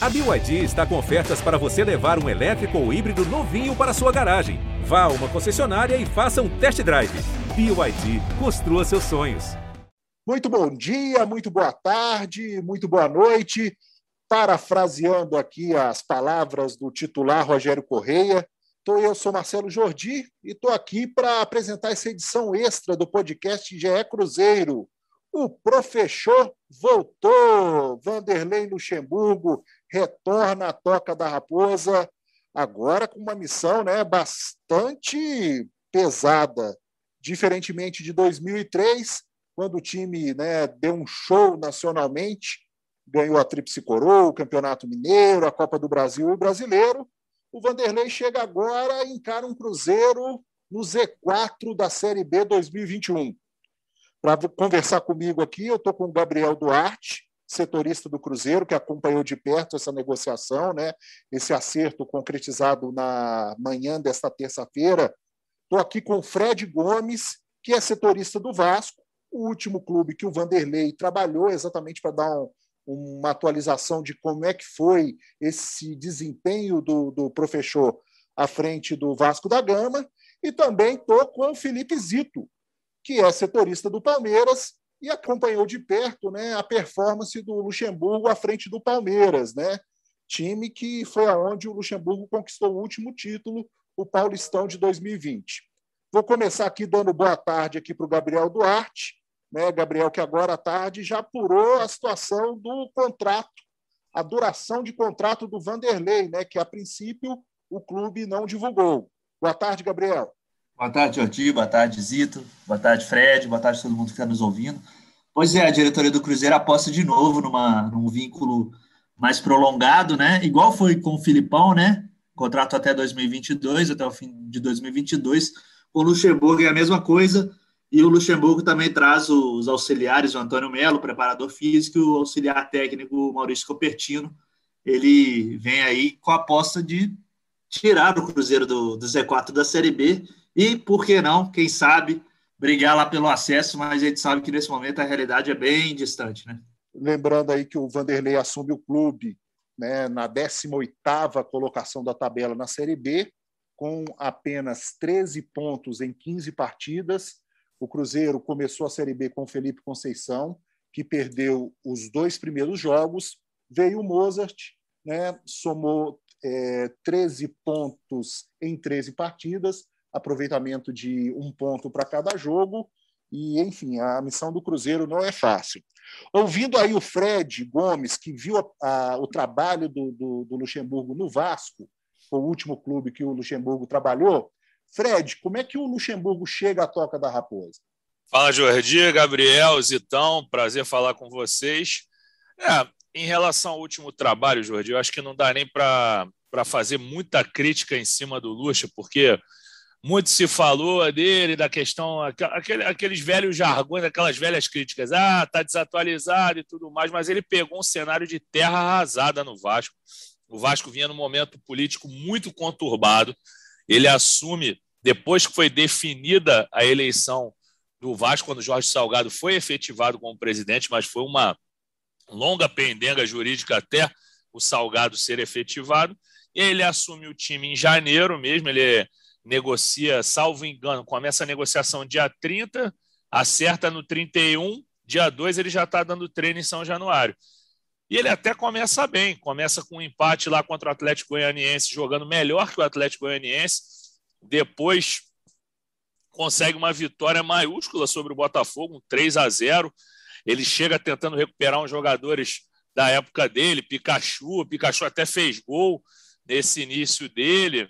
A BYD está com ofertas para você levar um elétrico ou híbrido novinho para sua garagem. Vá a uma concessionária e faça um test drive. BYD, construa seus sonhos. Muito bom dia, muito boa tarde, muito boa noite. Parafraseando aqui as palavras do titular Rogério Correia, eu sou Marcelo Jordi e estou aqui para apresentar essa edição extra do podcast GE Cruzeiro. O professor voltou, Vanderlei Luxemburgo retorna à Toca da Raposa, agora com uma missão né, bastante pesada. Diferentemente de 2003, quando o time né, deu um show nacionalmente, ganhou a Tríplice Coroa, o Campeonato Mineiro, a Copa do Brasil e o Brasileiro, o Vanderlei chega agora e encara um Cruzeiro no Z4 da Série B 2021. Para conversar comigo aqui, eu estou com o Gabriel Duarte, setorista do Cruzeiro, que acompanhou de perto essa negociação, né? esse acerto concretizado na manhã desta terça-feira. Estou aqui com o Fred Gomes, que é setorista do Vasco, o último clube que o Vanderlei trabalhou exatamente para dar um, uma atualização de como é que foi esse desempenho do, do professor à frente do Vasco da Gama. E também estou com o Felipe Zito, que é setorista do Palmeiras e acompanhou de perto né, a performance do Luxemburgo à frente do Palmeiras, né? time que foi aonde o Luxemburgo conquistou o último título, o Paulistão de 2020. Vou começar aqui dando boa tarde aqui para o Gabriel Duarte, né, Gabriel, que agora à tarde já apurou a situação do contrato, a duração de contrato do Vanderlei, né, que a princípio o clube não divulgou. Boa tarde, Gabriel. Boa tarde, Jordi. Boa tarde, Zito. Boa tarde, Fred. Boa tarde a todo mundo que está nos ouvindo. Pois é, a diretoria do Cruzeiro aposta de novo numa, num vínculo mais prolongado, né? Igual foi com o Filipão, né? Contrato até 2022, até o fim de 2022. Com o Luxemburgo é a mesma coisa. E o Luxemburgo também traz os auxiliares, o Antônio Melo, preparador físico, e o auxiliar técnico Maurício Copertino. Ele vem aí com a aposta de tirar o Cruzeiro do, do Z4 da Série B e, por que não, quem sabe, brigar lá pelo acesso, mas a gente sabe que nesse momento a realidade é bem distante, né? Lembrando aí que o Vanderlei assume o clube né, na 18ª colocação da tabela na Série B, com apenas 13 pontos em 15 partidas. O Cruzeiro começou a Série B com Felipe Conceição, que perdeu os dois primeiros jogos. Veio o Mozart, né, somou é, 13 pontos em 13 partidas, aproveitamento de um ponto para cada jogo. E, enfim, a missão do Cruzeiro não é fácil. Ouvindo aí o Fred Gomes, que viu a, a, o trabalho do, do, do, Luxemburgo no Vasco, o último clube que o Luxemburgo trabalhou. Fred, como é que o Luxemburgo chega à Toca da Raposa? Fala, Jordi, Gabriel, Zitão, prazer falar com vocês. É, em relação ao último trabalho, Jordi, eu acho que não dá nem para fazer muita crítica em cima do Luxa, porque muito se falou dele, da questão, aquele, aqueles velhos jargões, aquelas velhas críticas, ah, tá desatualizado e tudo mais, mas ele pegou um cenário de terra arrasada no Vasco. O Vasco vinha num momento político muito conturbado. Ele assume, depois que foi definida a eleição do Vasco, quando Jorge Salgado foi efetivado como presidente, mas foi uma longa pendenga jurídica até o Salgado ser efetivado. Ele assume o time em janeiro mesmo, ele negocia, salvo engano, começa a negociação dia 30, acerta no 31, dia 2 ele já está dando treino em São Januário. E ele até começa bem, começa com um empate lá contra o Atlético Goianiense, jogando melhor que o Atlético Goianiense. Depois consegue uma vitória maiúscula sobre o Botafogo, um 3 a 0. Ele chega tentando recuperar uns jogadores da época dele, Pikachu, Pikachu até fez gol nesse início dele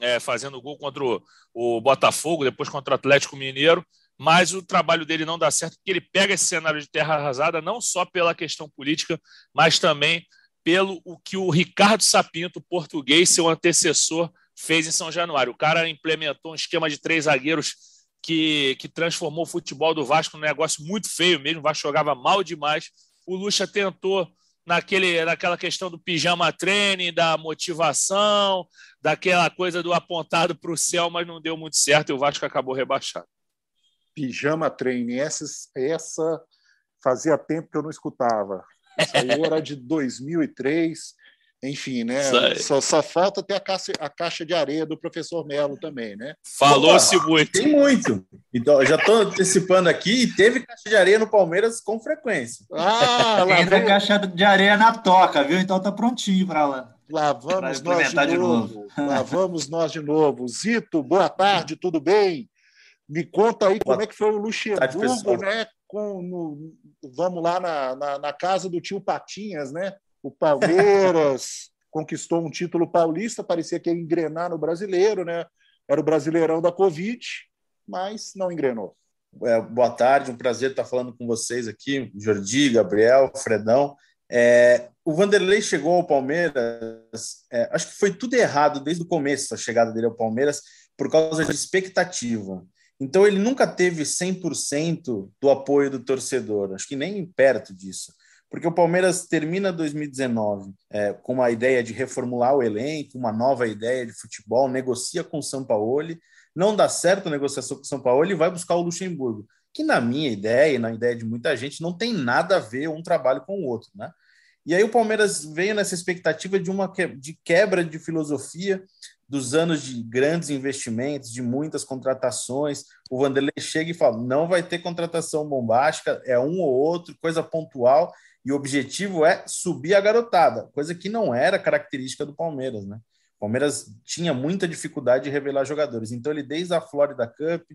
é, fazendo gol contra o, o, Botafogo, depois contra o Atlético Mineiro, mas o trabalho dele não dá certo, porque ele pega esse cenário de terra arrasada não só pela questão política, mas também pelo o que o Ricardo Sapinto, português, seu antecessor, fez em São Januário. O cara implementou um esquema de três zagueiros que, que transformou o futebol do Vasco num negócio muito feio mesmo. O Vasco jogava mal demais. O Lucha tentou naquele, naquela questão do pijama treino, da motivação, daquela coisa do apontado para o céu, mas não deu muito certo e o Vasco acabou rebaixado. Pijama treino, essa, essa fazia tempo que eu não escutava. Aí era de 2003. Enfim, né? Só, só, falta ter a caixa, a caixa de areia do professor Melo também, né? Falou-se muito. Tem muito. Então, já estou antecipando aqui e teve caixa de areia no Palmeiras com frequência. Ah, lá Ainda caixa de areia na toca, viu? Então tá prontinho para lá. Lá vamos nós de, de novo. novo. Lá vamos nós de novo. Zito, boa tarde, tudo bem? Me conta aí como é que foi o Luxemburgo, né? Com, no, vamos lá na, na, na casa do tio Patinhas, né? O Palmeiras conquistou um título paulista, parecia que ia engrenar no brasileiro, né? Era o brasileirão da Covid, mas não engrenou. É, boa tarde, um prazer estar falando com vocês aqui, Jordi, Gabriel, Fredão. É, o Vanderlei chegou ao Palmeiras, é, acho que foi tudo errado desde o começo a chegada dele ao Palmeiras, por causa de expectativa. Então ele nunca teve 100% do apoio do torcedor, acho que nem perto disso porque o Palmeiras termina 2019 é, com uma ideia de reformular o elenco, uma nova ideia de futebol, negocia com o São Paulo, não dá certo a negociação com o São Paulo e vai buscar o Luxemburgo, que na minha ideia e na ideia de muita gente não tem nada a ver um trabalho com o outro, né? E aí o Palmeiras veio nessa expectativa de uma que, de quebra de filosofia dos anos de grandes investimentos, de muitas contratações. O Vanderlei chega e fala: não vai ter contratação bombástica, é um ou outro, coisa pontual e o objetivo é subir a garotada, coisa que não era característica do Palmeiras, né? O Palmeiras tinha muita dificuldade de revelar jogadores, então ele desde a Florida Cup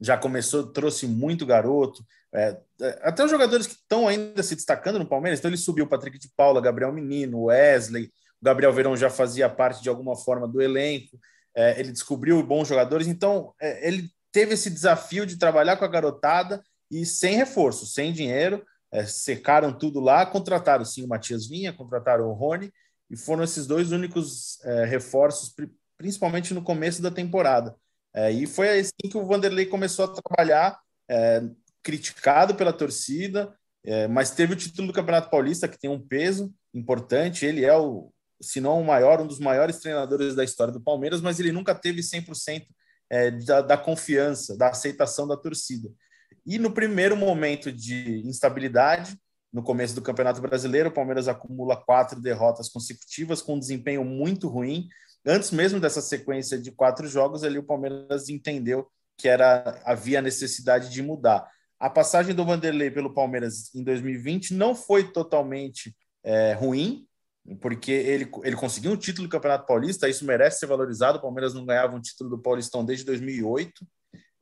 já começou, trouxe muito garoto, é, é até os jogadores que estão ainda se destacando no Palmeiras, então ele subiu o Patrick de Paula, Gabriel Menino, Wesley, o Gabriel Verão já fazia parte de alguma forma do elenco, é, ele descobriu bons jogadores, então é, ele teve esse desafio de trabalhar com a garotada e sem reforço, sem dinheiro, é, secaram tudo lá, contrataram sim o Matias Vinha, contrataram o Rony, e foram esses dois únicos é, reforços, principalmente no começo da temporada. É, e foi assim que o Vanderlei começou a trabalhar, é, criticado pela torcida, é, mas teve o título do Campeonato Paulista, que tem um peso importante. Ele é o, se não o maior, um dos maiores treinadores da história do Palmeiras, mas ele nunca teve 100% é, da, da confiança, da aceitação da torcida. E no primeiro momento de instabilidade, no começo do Campeonato Brasileiro, o Palmeiras acumula quatro derrotas consecutivas com um desempenho muito ruim. Antes mesmo dessa sequência de quatro jogos, ali o Palmeiras entendeu que era havia necessidade de mudar. A passagem do Vanderlei pelo Palmeiras em 2020 não foi totalmente é, ruim, porque ele, ele conseguiu um título do Campeonato Paulista, isso merece ser valorizado. O Palmeiras não ganhava um título do Paulistão desde 2008.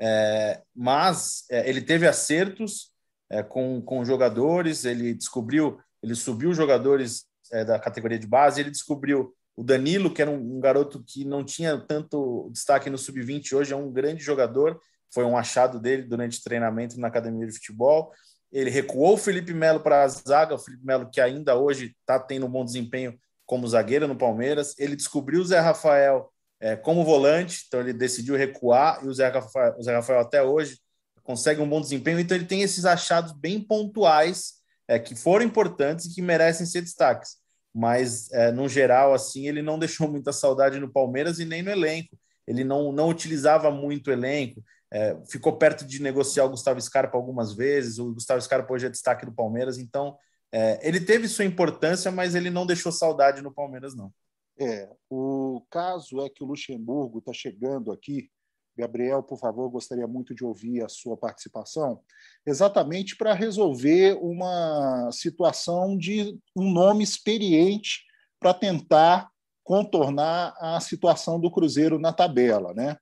É, mas é, ele teve acertos é, com, com jogadores, ele descobriu, ele subiu jogadores é, da categoria de base, ele descobriu o Danilo, que era um, um garoto que não tinha tanto destaque no sub-20, hoje é um grande jogador, foi um achado dele durante treinamento na academia de futebol. Ele recuou o Felipe Melo para a zaga, o Felipe Melo que ainda hoje está tendo um bom desempenho como zagueiro no Palmeiras. Ele descobriu o Zé Rafael é, como volante, então ele decidiu recuar e o Zé, Rafael, o Zé Rafael até hoje consegue um bom desempenho, então ele tem esses achados bem pontuais é, que foram importantes e que merecem ser destaques. Mas, é, no geral, assim, ele não deixou muita saudade no Palmeiras e nem no elenco. Ele não, não utilizava muito o elenco, é, ficou perto de negociar o Gustavo Scarpa algumas vezes, o Gustavo Scarpa hoje é destaque do Palmeiras, então é, ele teve sua importância, mas ele não deixou saudade no Palmeiras, não. É, o caso é que o Luxemburgo está chegando aqui. Gabriel, por favor, gostaria muito de ouvir a sua participação, exatamente para resolver uma situação de um nome experiente para tentar contornar a situação do Cruzeiro na tabela, né?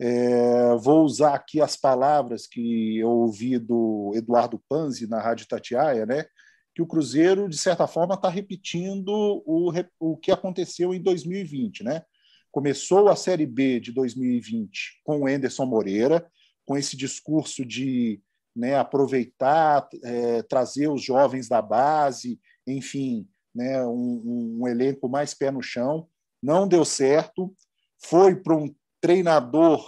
É, vou usar aqui as palavras que eu ouvi do Eduardo Panzi na Rádio Tatiaia, né? Que o Cruzeiro, de certa forma, está repetindo o, o que aconteceu em 2020. Né? Começou a Série B de 2020 com o Enderson Moreira, com esse discurso de né, aproveitar, é, trazer os jovens da base, enfim, né, um, um, elenco mais pé no chão. Não deu certo. Foi para um treinador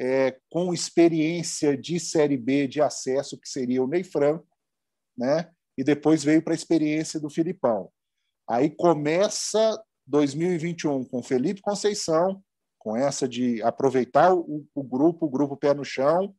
é, com experiência de Série B de acesso, que seria o Ney Franco, né? E depois veio para a experiência do Filipão. Aí começa 2021 com Felipe Conceição, com essa de aproveitar o, o grupo, o grupo pé no chão,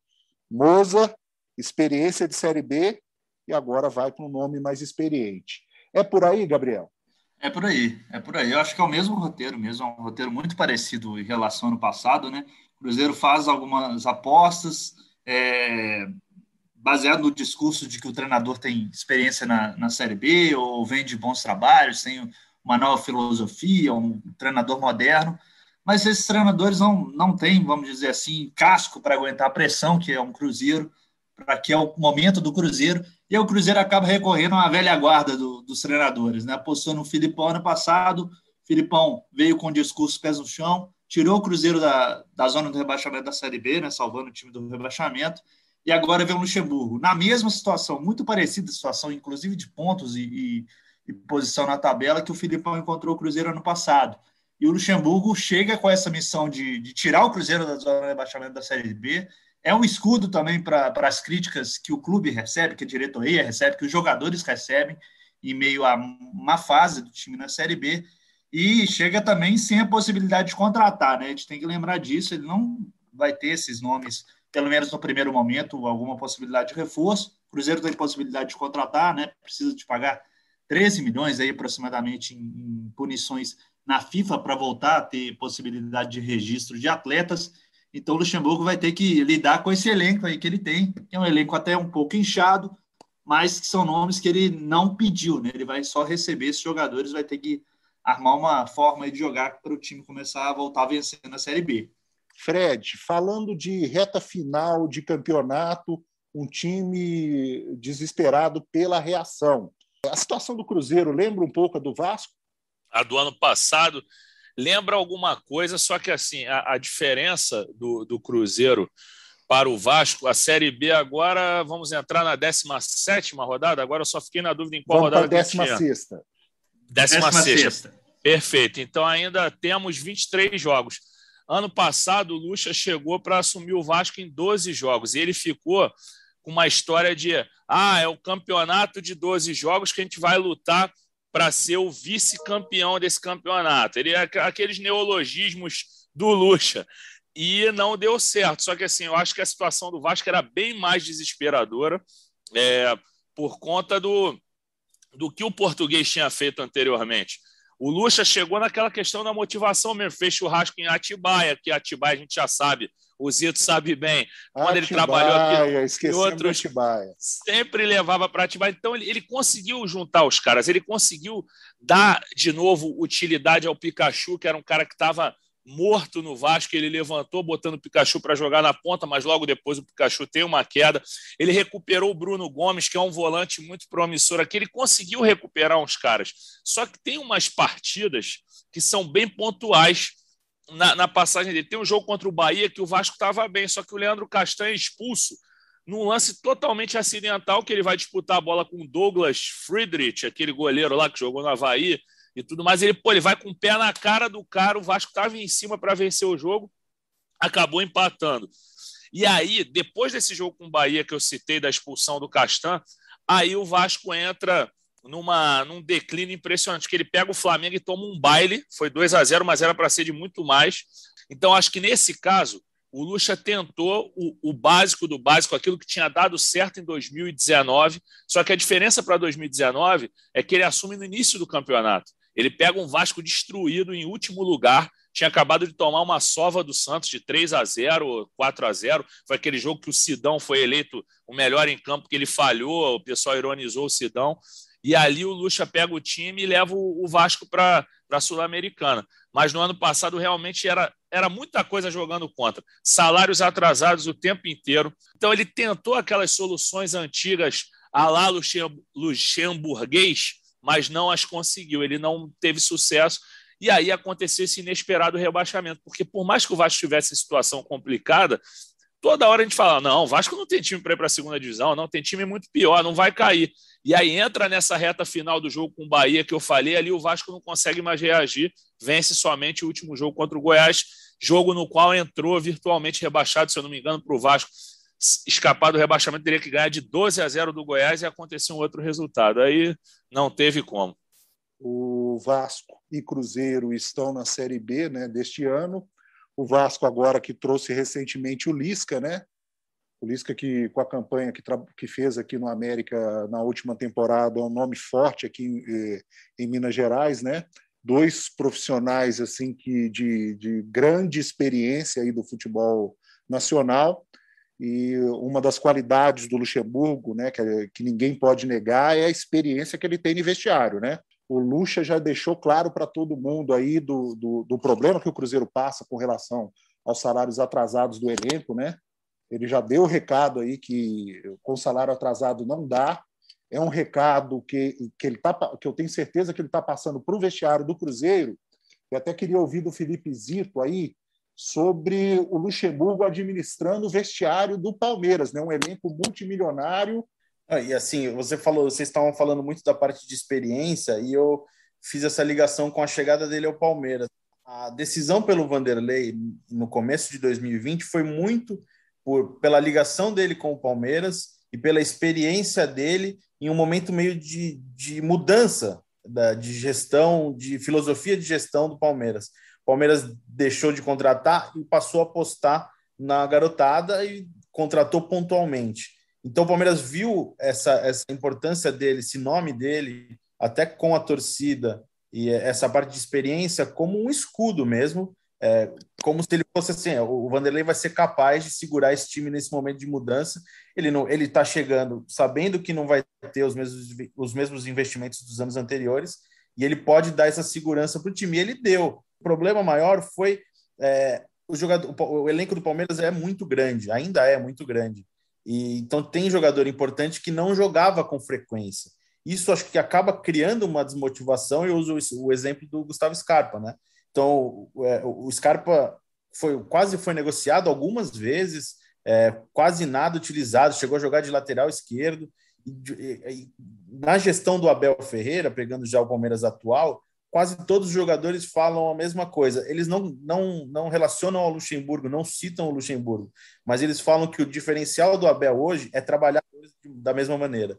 Moza, experiência de Série B, e agora vai para um nome mais experiente. É por aí, Gabriel? É por aí, é por aí. Eu acho que é o mesmo roteiro mesmo, é um roteiro muito parecido em relação ao ano passado, né? O Cruzeiro faz algumas apostas, é, baseado no discurso de que o treinador tem experiência na, na Série B ou vem de bons trabalhos, tem uma nova filosofia, um treinador moderno, mas esses treinadores não, não têm, vamos dizer assim, casco para aguentar a pressão que é um Cruzeiro, para que é o momento do Cruzeiro, e o Cruzeiro acaba recorrendo à velha guarda do, dos treinadores, né? Apostou no Filipão ano passado, Filipão veio com o discurso pés no chão, tirou o Cruzeiro da, da zona do rebaixamento da Série B, né? Salvando o time do rebaixamento, e agora vem o Luxemburgo. Na mesma situação, muito parecida situação, inclusive de pontos e, e, e posição na tabela, que o Filipão encontrou o Cruzeiro ano passado. E o Luxemburgo chega com essa missão de, de tirar o Cruzeiro da zona de rebaixamento da Série B, é um escudo também para as críticas que o clube recebe, que a diretoria recebe, que os jogadores recebem em meio a uma fase do time na Série B. E chega também sem a possibilidade de contratar, né? A gente tem que lembrar disso, ele não vai ter esses nomes, pelo menos no primeiro momento, alguma possibilidade de reforço. O Cruzeiro tem possibilidade de contratar, né? Precisa de pagar 13 milhões aí aproximadamente em, punições na FIFA para voltar a ter possibilidade de registro de atletas. Então, o Luxemburgo vai ter que lidar com esse elenco aí que ele tem, que é um elenco até um pouco inchado, mas que são nomes que ele não pediu, né? Ele vai só receber esses jogadores, vai ter que armar uma forma de jogar para o time começar a voltar a vencer na Série B. Fred, falando de reta final de campeonato, um time desesperado pela reação. A situação do Cruzeiro lembra um pouco a do Vasco? A do ano passado lembra alguma coisa, só que assim, a, a diferença do, do Cruzeiro para o Vasco, a Série B agora, vamos entrar na 17 rodada, agora eu só fiquei na dúvida em qual vamos rodada. 16 16 Perfeito. Então ainda temos 23 jogos. Ano passado, o Lucha chegou para assumir o Vasco em 12 jogos e ele ficou com uma história de ah, é o campeonato de 12 jogos que a gente vai lutar para ser o vice-campeão desse campeonato. Ele é aqueles neologismos do Lucha. E não deu certo. Só que assim, eu acho que a situação do Vasco era bem mais desesperadora é, por conta do, do que o português tinha feito anteriormente. O Lucha chegou naquela questão da motivação mesmo, fez churrasco em Atibaia, que Atibaia a gente já sabe, o Zito sabe bem, quando Atibaia, ele trabalhou aqui em outros, sempre levava para Atibaia. Então ele, ele conseguiu juntar os caras, ele conseguiu dar de novo utilidade ao Pikachu, que era um cara que estava morto no Vasco, ele levantou botando o Pikachu para jogar na ponta, mas logo depois o Pikachu tem uma queda. Ele recuperou o Bruno Gomes, que é um volante muito promissor aqui, ele conseguiu recuperar uns caras. Só que tem umas partidas que são bem pontuais na, na passagem dele. Tem um jogo contra o Bahia que o Vasco estava bem, só que o Leandro Castanha é expulso num lance totalmente acidental, que ele vai disputar a bola com o Douglas Friedrich, aquele goleiro lá que jogou no Havaí, e tudo mais. Ele, pô, ele vai com o pé na cara do cara, o Vasco estava em cima para vencer o jogo, acabou empatando. E aí, depois desse jogo com o Bahia que eu citei da expulsão do Castan, aí o Vasco entra numa, num declínio impressionante, que ele pega o Flamengo e toma um baile, foi 2 a 0 mas era para ser de muito mais. Então, acho que nesse caso, o Lucha tentou o, o, básico do básico, aquilo que tinha dado certo em 2019, só que a diferença para 2019 é que ele assume no início do campeonato. Ele pega um Vasco destruído em último lugar, tinha acabado de tomar uma sova do Santos de 3 a 0, 4 a 0. Foi aquele jogo que o Sidão foi eleito o melhor em campo, que ele falhou, o pessoal ironizou o Sidão. E ali o Lucha pega o time e leva o Vasco para a Sul-Americana. Mas no ano passado realmente era, era muita coisa jogando contra. Salários atrasados o tempo inteiro. Então ele tentou aquelas soluções antigas a lá luxemburguês, mas não as conseguiu. Ele não teve sucesso. E aí aconteceu esse inesperado rebaixamento, porque por mais que o Vasco tivesse situação complicada, toda hora a gente fala: não, o Vasco não tem time para ir para a segunda divisão, não, tem time muito pior, não vai cair. E aí entra nessa reta final do jogo com o Bahia que eu falei, ali o Vasco não consegue mais reagir, vence somente o último jogo contra o Goiás, jogo no qual entrou virtualmente rebaixado, se eu não me engano, para o Vasco escapar do rebaixamento, teria que ganhar de 12 a 0 do Goiás e acontecer um outro resultado. Aí não teve como. O Vasco e Cruzeiro estão na Série B né, deste ano. O Vasco agora que trouxe recentemente o Lisca, né? O Lisca, que com a campanha que, que fez aqui no América na última temporada, é um nome forte aqui em, eh, em Minas Gerais, né? Dois profissionais assim que de, de grande experiência aí do futebol nacional e uma das qualidades do Luxemburgo, né, que, que ninguém pode negar, é a experiência que ele tem no vestiário, né? O Lucha já deixou claro para todo mundo aí do, do, do, problema que o Cruzeiro passa com relação aos salários atrasados do elenco, né? Ele já deu o recado aí que com salário atrasado não dá. É um recado que, que, ele tá, que eu tenho certeza que ele está passando para o vestiário do Cruzeiro. Eu até queria ouvir do Felipe Zito aí sobre o Luxemburgo administrando o vestiário do Palmeiras, né? um elenco multimilionário. Ah, e assim, você falou, vocês estavam falando muito da parte de experiência e eu fiz essa ligação com a chegada dele ao Palmeiras. A decisão pelo Vanderlei no começo de 2020 foi muito por, pela ligação dele com o Palmeiras e pela experiência dele em um momento meio de, de mudança da, de gestão, de filosofia de gestão do Palmeiras. Palmeiras deixou de contratar e passou a apostar na garotada e contratou pontualmente. Então o Palmeiras viu essa, essa importância dele, esse nome dele, até com a torcida e essa parte de experiência como um escudo mesmo, é, como se ele fosse assim, o Vanderlei vai ser capaz de segurar esse time nesse momento de mudança. Ele não, ele está chegando sabendo que não vai ter os mesmos, os mesmos investimentos dos anos anteriores e ele pode dar essa segurança para o time. E ele deu. O problema maior foi é, o jogador, o elenco do Palmeiras é muito grande, ainda é muito grande. E então tem jogador importante que não jogava com frequência. Isso acho que acaba criando uma desmotivação. Eu uso o exemplo do Gustavo Scarpa, né? Então é, o Scarpa foi quase foi negociado algumas vezes, é, quase nada utilizado, chegou a jogar de lateral esquerdo. E, e, na gestão do Abel Ferreira, pegando já o Palmeiras atual, quase todos os jogadores falam a mesma coisa. Eles não, não, não relacionam ao Luxemburgo, não citam o Luxemburgo, mas eles falam que o diferencial do Abel hoje é trabalhar da mesma maneira.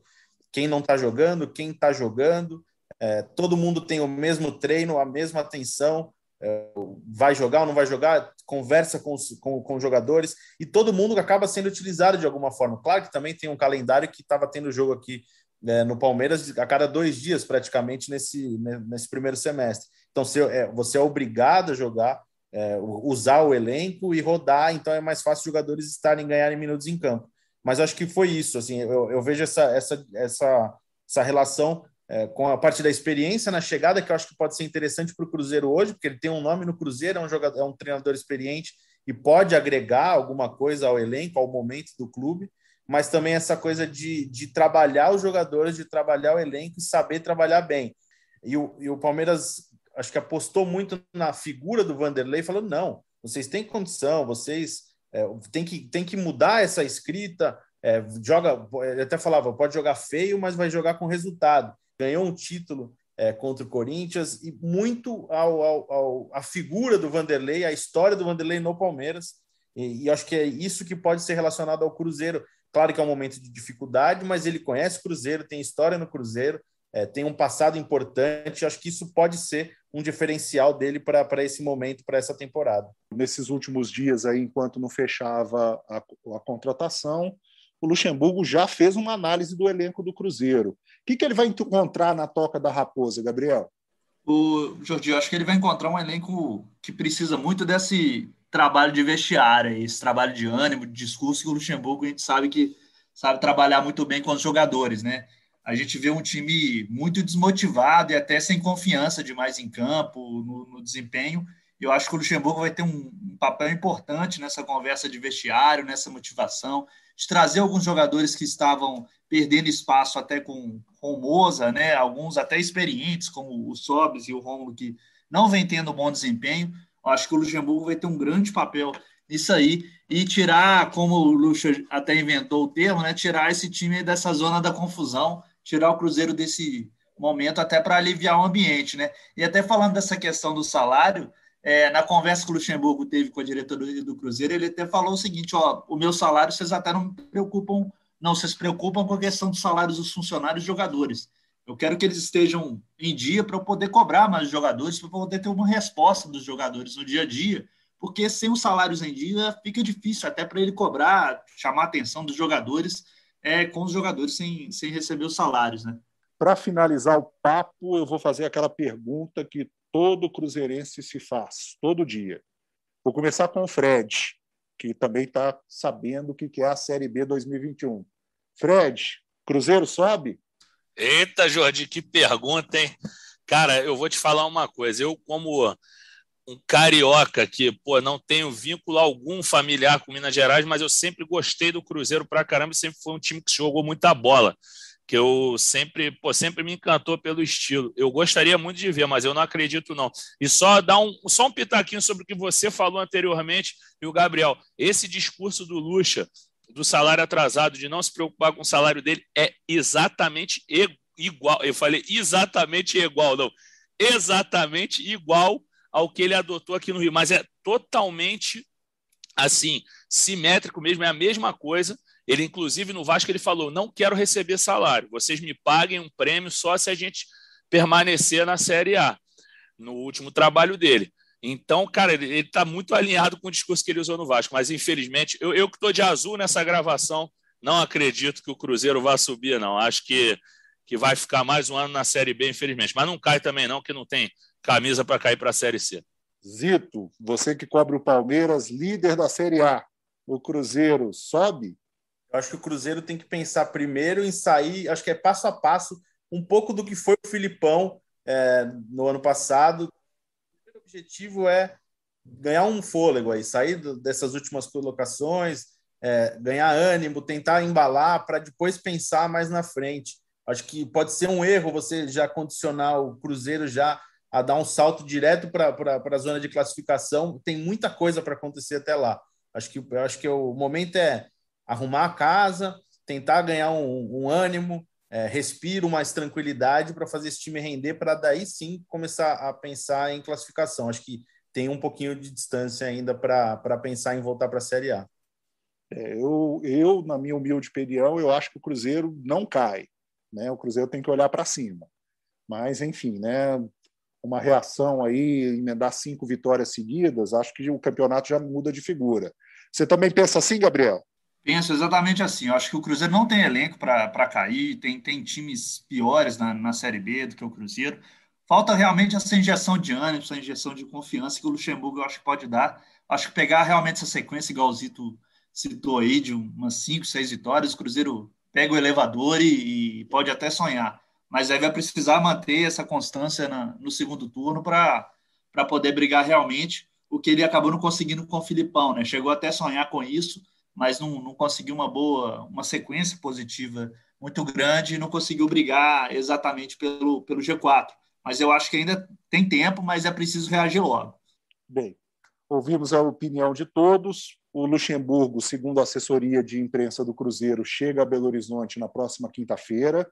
Quem não está jogando, quem está jogando, é, todo mundo tem o mesmo treino, a mesma atenção, é, vai jogar ou não vai jogar, conversa com os, com, com os jogadores, e todo mundo acaba sendo utilizado de alguma forma. Claro que também tem um calendário que estava tendo jogo aqui é, no Palmeiras a cada dois dias, praticamente, nesse, nesse primeiro semestre. Então, você é, você é obrigado a jogar, é, usar o elenco e rodar, então é mais fácil jogadores estarem ganharem minutos em campo. Mas acho que foi isso. Assim, eu, eu vejo essa, essa, essa, essa relação é, com a parte da experiência na chegada, que eu acho que pode ser interessante para o Cruzeiro hoje, porque ele tem um nome no Cruzeiro, é um, jogador, é um treinador experiente e pode agregar alguma coisa ao elenco, ao momento do clube mas também essa coisa de, de trabalhar os jogadores, de trabalhar o elenco e saber trabalhar bem. E o, e o Palmeiras, acho que apostou muito na figura do Vanderlei, falando: não, vocês têm condição, vocês é, têm, que, têm que mudar essa escrita. É, joga, ele até falava: pode jogar feio, mas vai jogar com resultado. Ganhou um título é, contra o Corinthians e muito ao, ao, ao, a figura do Vanderlei, a história do Vanderlei no Palmeiras. E, e, acho que é isso que pode ser relacionado ao Cruzeiro. Claro que é um momento de dificuldade, mas ele conhece o Cruzeiro, tem história no Cruzeiro, é, tem um passado importante. Acho que isso pode ser um diferencial dele para esse momento, para essa temporada. Nesses últimos dias, aí, enquanto não fechava a, a contratação, o Luxemburgo já fez uma análise do elenco do Cruzeiro. O que, que ele vai encontrar na toca da Raposa, Gabriel? O Jordi, eu acho que ele vai encontrar um elenco que precisa muito desse trabalho de vestiário, esse trabalho de ânimo, de discurso que o Luxemburgo a gente sabe que sabe trabalhar muito bem com os jogadores, né? A gente vê um time muito desmotivado e até sem confiança demais em campo, no, no desempenho. Eu acho que o Luxemburgo vai ter um, um, papel importante nessa conversa de vestiário, nessa motivação, de trazer alguns jogadores que estavam perdendo espaço até com, com o Moza, né? Alguns até experientes, como o Sobres e o Romulo, que não vem tendo bom desempenho, Acho que o Luxemburgo vai ter um grande papel nisso aí e tirar, como o Luxa até inventou o termo, né, tirar esse time dessa zona da confusão, tirar o Cruzeiro desse momento até para aliviar o ambiente, né? E até falando dessa questão do salário, é, na conversa que o Luxemburgo teve com a diretoria do Cruzeiro, ele até falou o seguinte: ó, o meu salário vocês até não preocupam, não, vocês preocupam com a questão dos salários dos funcionários e jogadores. Eu quero que eles estejam em dia para eu poder cobrar mais jogadores, para poder ter uma resposta dos jogadores no dia a dia, porque sem os salários em dia fica difícil até para ele cobrar, chamar a atenção dos jogadores, é, com os jogadores sem, sem receber os salários, né? Para finalizar o papo, eu vou fazer aquela pergunta que todo cruzeirense se faz, todo dia. Vou começar com o Fred, que também está sabendo o que é a Série B 2021. Fred, Cruzeiro sobe? Eita, Jordi, que pergunta, hein? Cara, eu vou te falar uma coisa. Eu, como um carioca que, pô, não tenho vínculo algum familiar com Minas Gerais, mas eu sempre gostei do Cruzeiro pra caramba e sempre foi um time que jogou muita bola. Que eu sempre, pô, sempre me encantou pelo estilo. Eu gostaria muito de ver, mas eu não acredito, não. E só dar um, só um pitaquinho sobre o que você falou anteriormente, e o Gabriel. Esse discurso do Lucha, do salário atrasado, de não se preocupar com o salário dele, é exatamente igual. Eu falei exatamente igual, não. Exatamente igual ao que ele adotou aqui no Rio, mas é totalmente assim, simétrico mesmo, é a mesma coisa. Ele, inclusive, no Vasco, ele falou: não quero receber salário, vocês me paguem um prêmio só se a gente permanecer na Série A, no último trabalho dele. Então, cara, ele está muito alinhado com o discurso que ele usou no Vasco, mas infelizmente, eu, eu que estou de azul nessa gravação, não acredito que o Cruzeiro vá subir, não. Acho que, que vai ficar mais um ano na Série B, infelizmente. Mas não cai também, não, que não tem camisa para cair para a Série C. Zito, você que cobre o Palmeiras, líder da Série A, o Cruzeiro sobe? Eu acho que o Cruzeiro tem que pensar primeiro em sair, acho que é passo a passo, um pouco do que foi o Filipão é, no ano passado, objetivo é ganhar um fôlego aí, sair dessas últimas colocações, é, ganhar ânimo, tentar embalar para depois pensar mais na frente. Acho que pode ser um erro você já condicionar o Cruzeiro já a dar um salto direto para a zona de classificação. Tem muita coisa para acontecer até lá. Acho que, acho que o momento é arrumar a casa, tentar ganhar um, um ânimo, é, respiro, mais tranquilidade para fazer esse time render, para daí sim começar a pensar em classificação. Acho que tem um pouquinho de distância ainda para pensar em voltar para a Série A. É, eu, eu, na minha humilde opinião, eu acho que o Cruzeiro não cai. Né? O Cruzeiro tem que olhar para cima. Mas, enfim, né? uma reação aí, emendar cinco vitórias seguidas, acho que o campeonato já muda de figura. Você também pensa assim, Gabriel? Penso exatamente assim. Eu acho que o Cruzeiro não tem elenco para cair, tem, tem times piores na, na Série B do que o Cruzeiro. Falta realmente essa injeção de ânimo, essa injeção de confiança que o Luxemburgo eu acho que pode dar. Acho que pegar realmente essa sequência, igual o Zito citou aí, de umas cinco, seis vitórias, o Cruzeiro pega o elevador e, e pode até sonhar. Mas aí vai precisar manter essa constância na, no segundo turno para poder brigar realmente, o que ele acabou não conseguindo com o Filipão, né? Chegou até a sonhar com isso, mas não, não conseguiu uma boa, uma sequência positiva muito grande e não conseguiu brigar exatamente pelo, pelo G4. Mas eu acho que ainda tem tempo, mas é preciso reagir logo. Bem, ouvimos a opinião de todos. O Luxemburgo, segundo a assessoria de imprensa do Cruzeiro, chega a Belo Horizonte na próxima quinta-feira.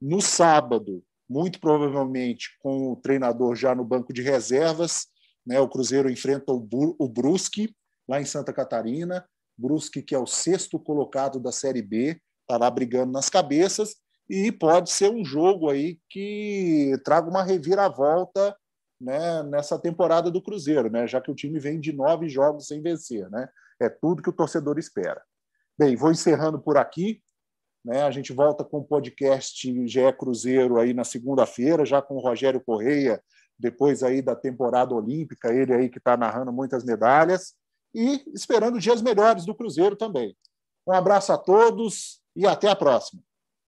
No sábado, muito provavelmente com o treinador já no banco de reservas, né, o Cruzeiro enfrenta o Brusque, lá em Santa Catarina. Brusque, que é o sexto colocado da Série B, está lá brigando nas cabeças e pode ser um jogo aí que traga uma reviravolta né, nessa temporada do Cruzeiro, né, já que o time vem de nove jogos sem vencer. Né? É tudo que o torcedor espera. Bem, vou encerrando por aqui. Né? A gente volta com o podcast GE Cruzeiro aí na segunda-feira, já com o Rogério Correia, depois aí da temporada olímpica, ele aí que está narrando muitas medalhas e esperando dias melhores do Cruzeiro também. Um abraço a todos e até a próxima.